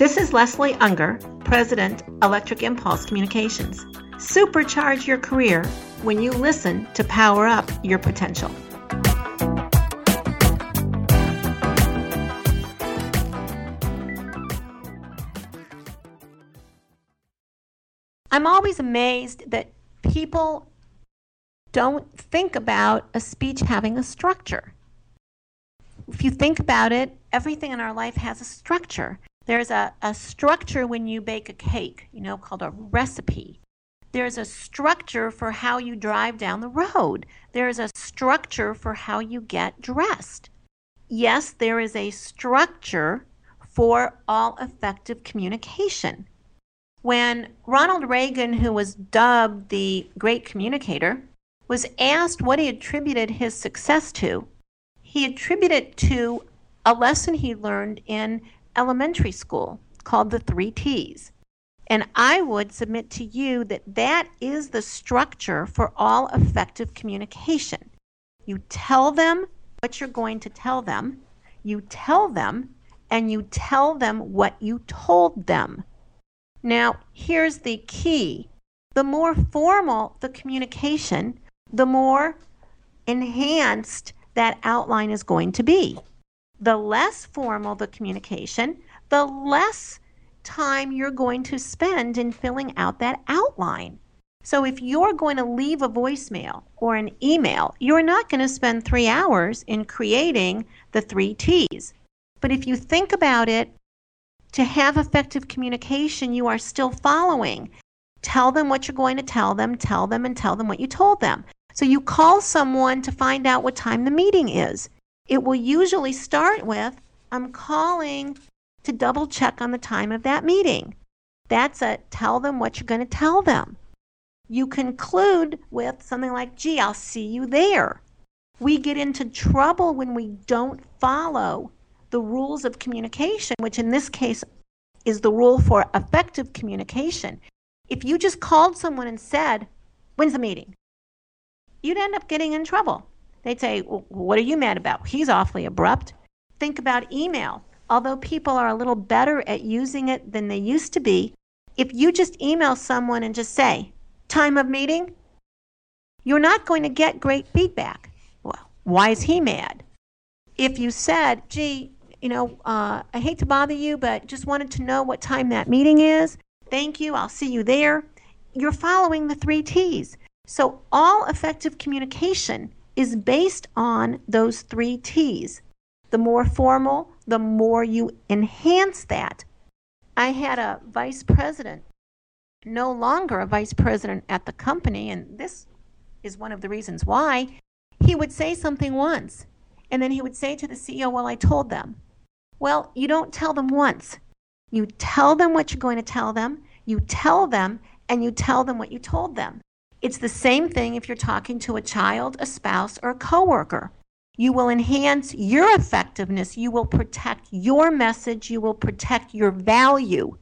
This is Leslie Ungar, President, Electric Impulse Communications. Supercharge your career when you listen to Power Up Your Potential. I'm always amazed that people don't think about a speech having a structure. If you think about it, everything in our life has a structure. There's a, a structure when you bake a cake, you know, called a recipe. There's a structure for how you drive down the road. There's a structure for how you get dressed. Yes, there is a structure for all effective communication. When Ronald Reagan, who was dubbed the great communicator, was asked what he attributed his success to, he attributed it to a lesson he learned in elementary school called the three T's. And I would submit to you that that is the structure for all effective communication. You tell them what you're going to tell them, you tell them, and you tell them what you told them. Now, here's the key the more formal the communication, the more enhanced that outline is going to be. The less formal the communication, the less time you're going to spend in filling out that outline. So if you're going to leave a voicemail or an email, you're not going to spend three hours in creating the three T's. But if you think about it, to have effective communication, you are still following. Tell them what you're going to tell them, tell them, and tell them what you told them. So you call someone to find out what time the meeting is. It will usually start with, I'm calling to double check on the time of that meeting. That's a tell them what you're going to tell them. You conclude with something like, gee, I'll see you there. We get into trouble when we don't follow the rules of communication, which in this case is the rule for effective communication. If you just called someone and said, When's the meeting? You'd end up getting in trouble. They'd say, well, What are you mad about? He's awfully abrupt. Think about email although people are a little better at using it than they used to be, if you just email someone and just say, time of meeting, you're not going to get great feedback. Well, why is he mad? If you said, gee, you know, uh, I hate to bother you, but just wanted to know what time that meeting is. Thank you. I'll see you there. You're following the three T's. So, all effective communication is based on those three T's. The more formal, the more you enhance that. I had a vice president, no longer a vice president at the company, and this is one of the reasons why. He would say something once, and then he would say to the CEO, Well, I told them. Well, you don't tell them once. You tell them what you're going to tell them, you tell them, and you tell them what you told them. It's the same thing if you're talking to a child, a spouse, or a coworker. You will enhance your effectiveness. You will protect your message. You will protect your value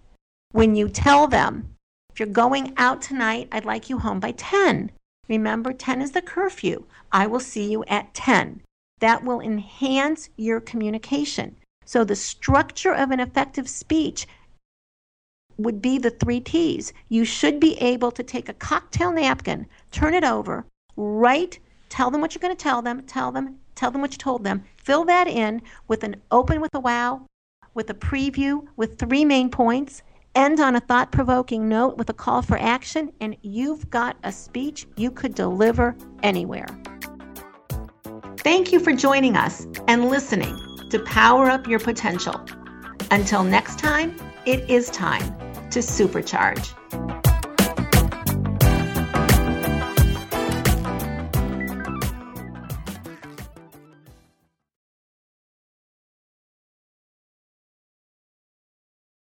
when you tell them, if you're going out tonight, I'd like you home by 10. Remember, 10 is the curfew. I will see you at 10. That will enhance your communication. So, the structure of an effective speech would be the three T's. You should be able to take a cocktail napkin, turn it over, write, tell them what you're going to tell them, tell them, Tell them what you told them. Fill that in with an open with a wow, with a preview, with three main points. End on a thought provoking note with a call for action, and you've got a speech you could deliver anywhere. Thank you for joining us and listening to Power Up Your Potential. Until next time, it is time to supercharge.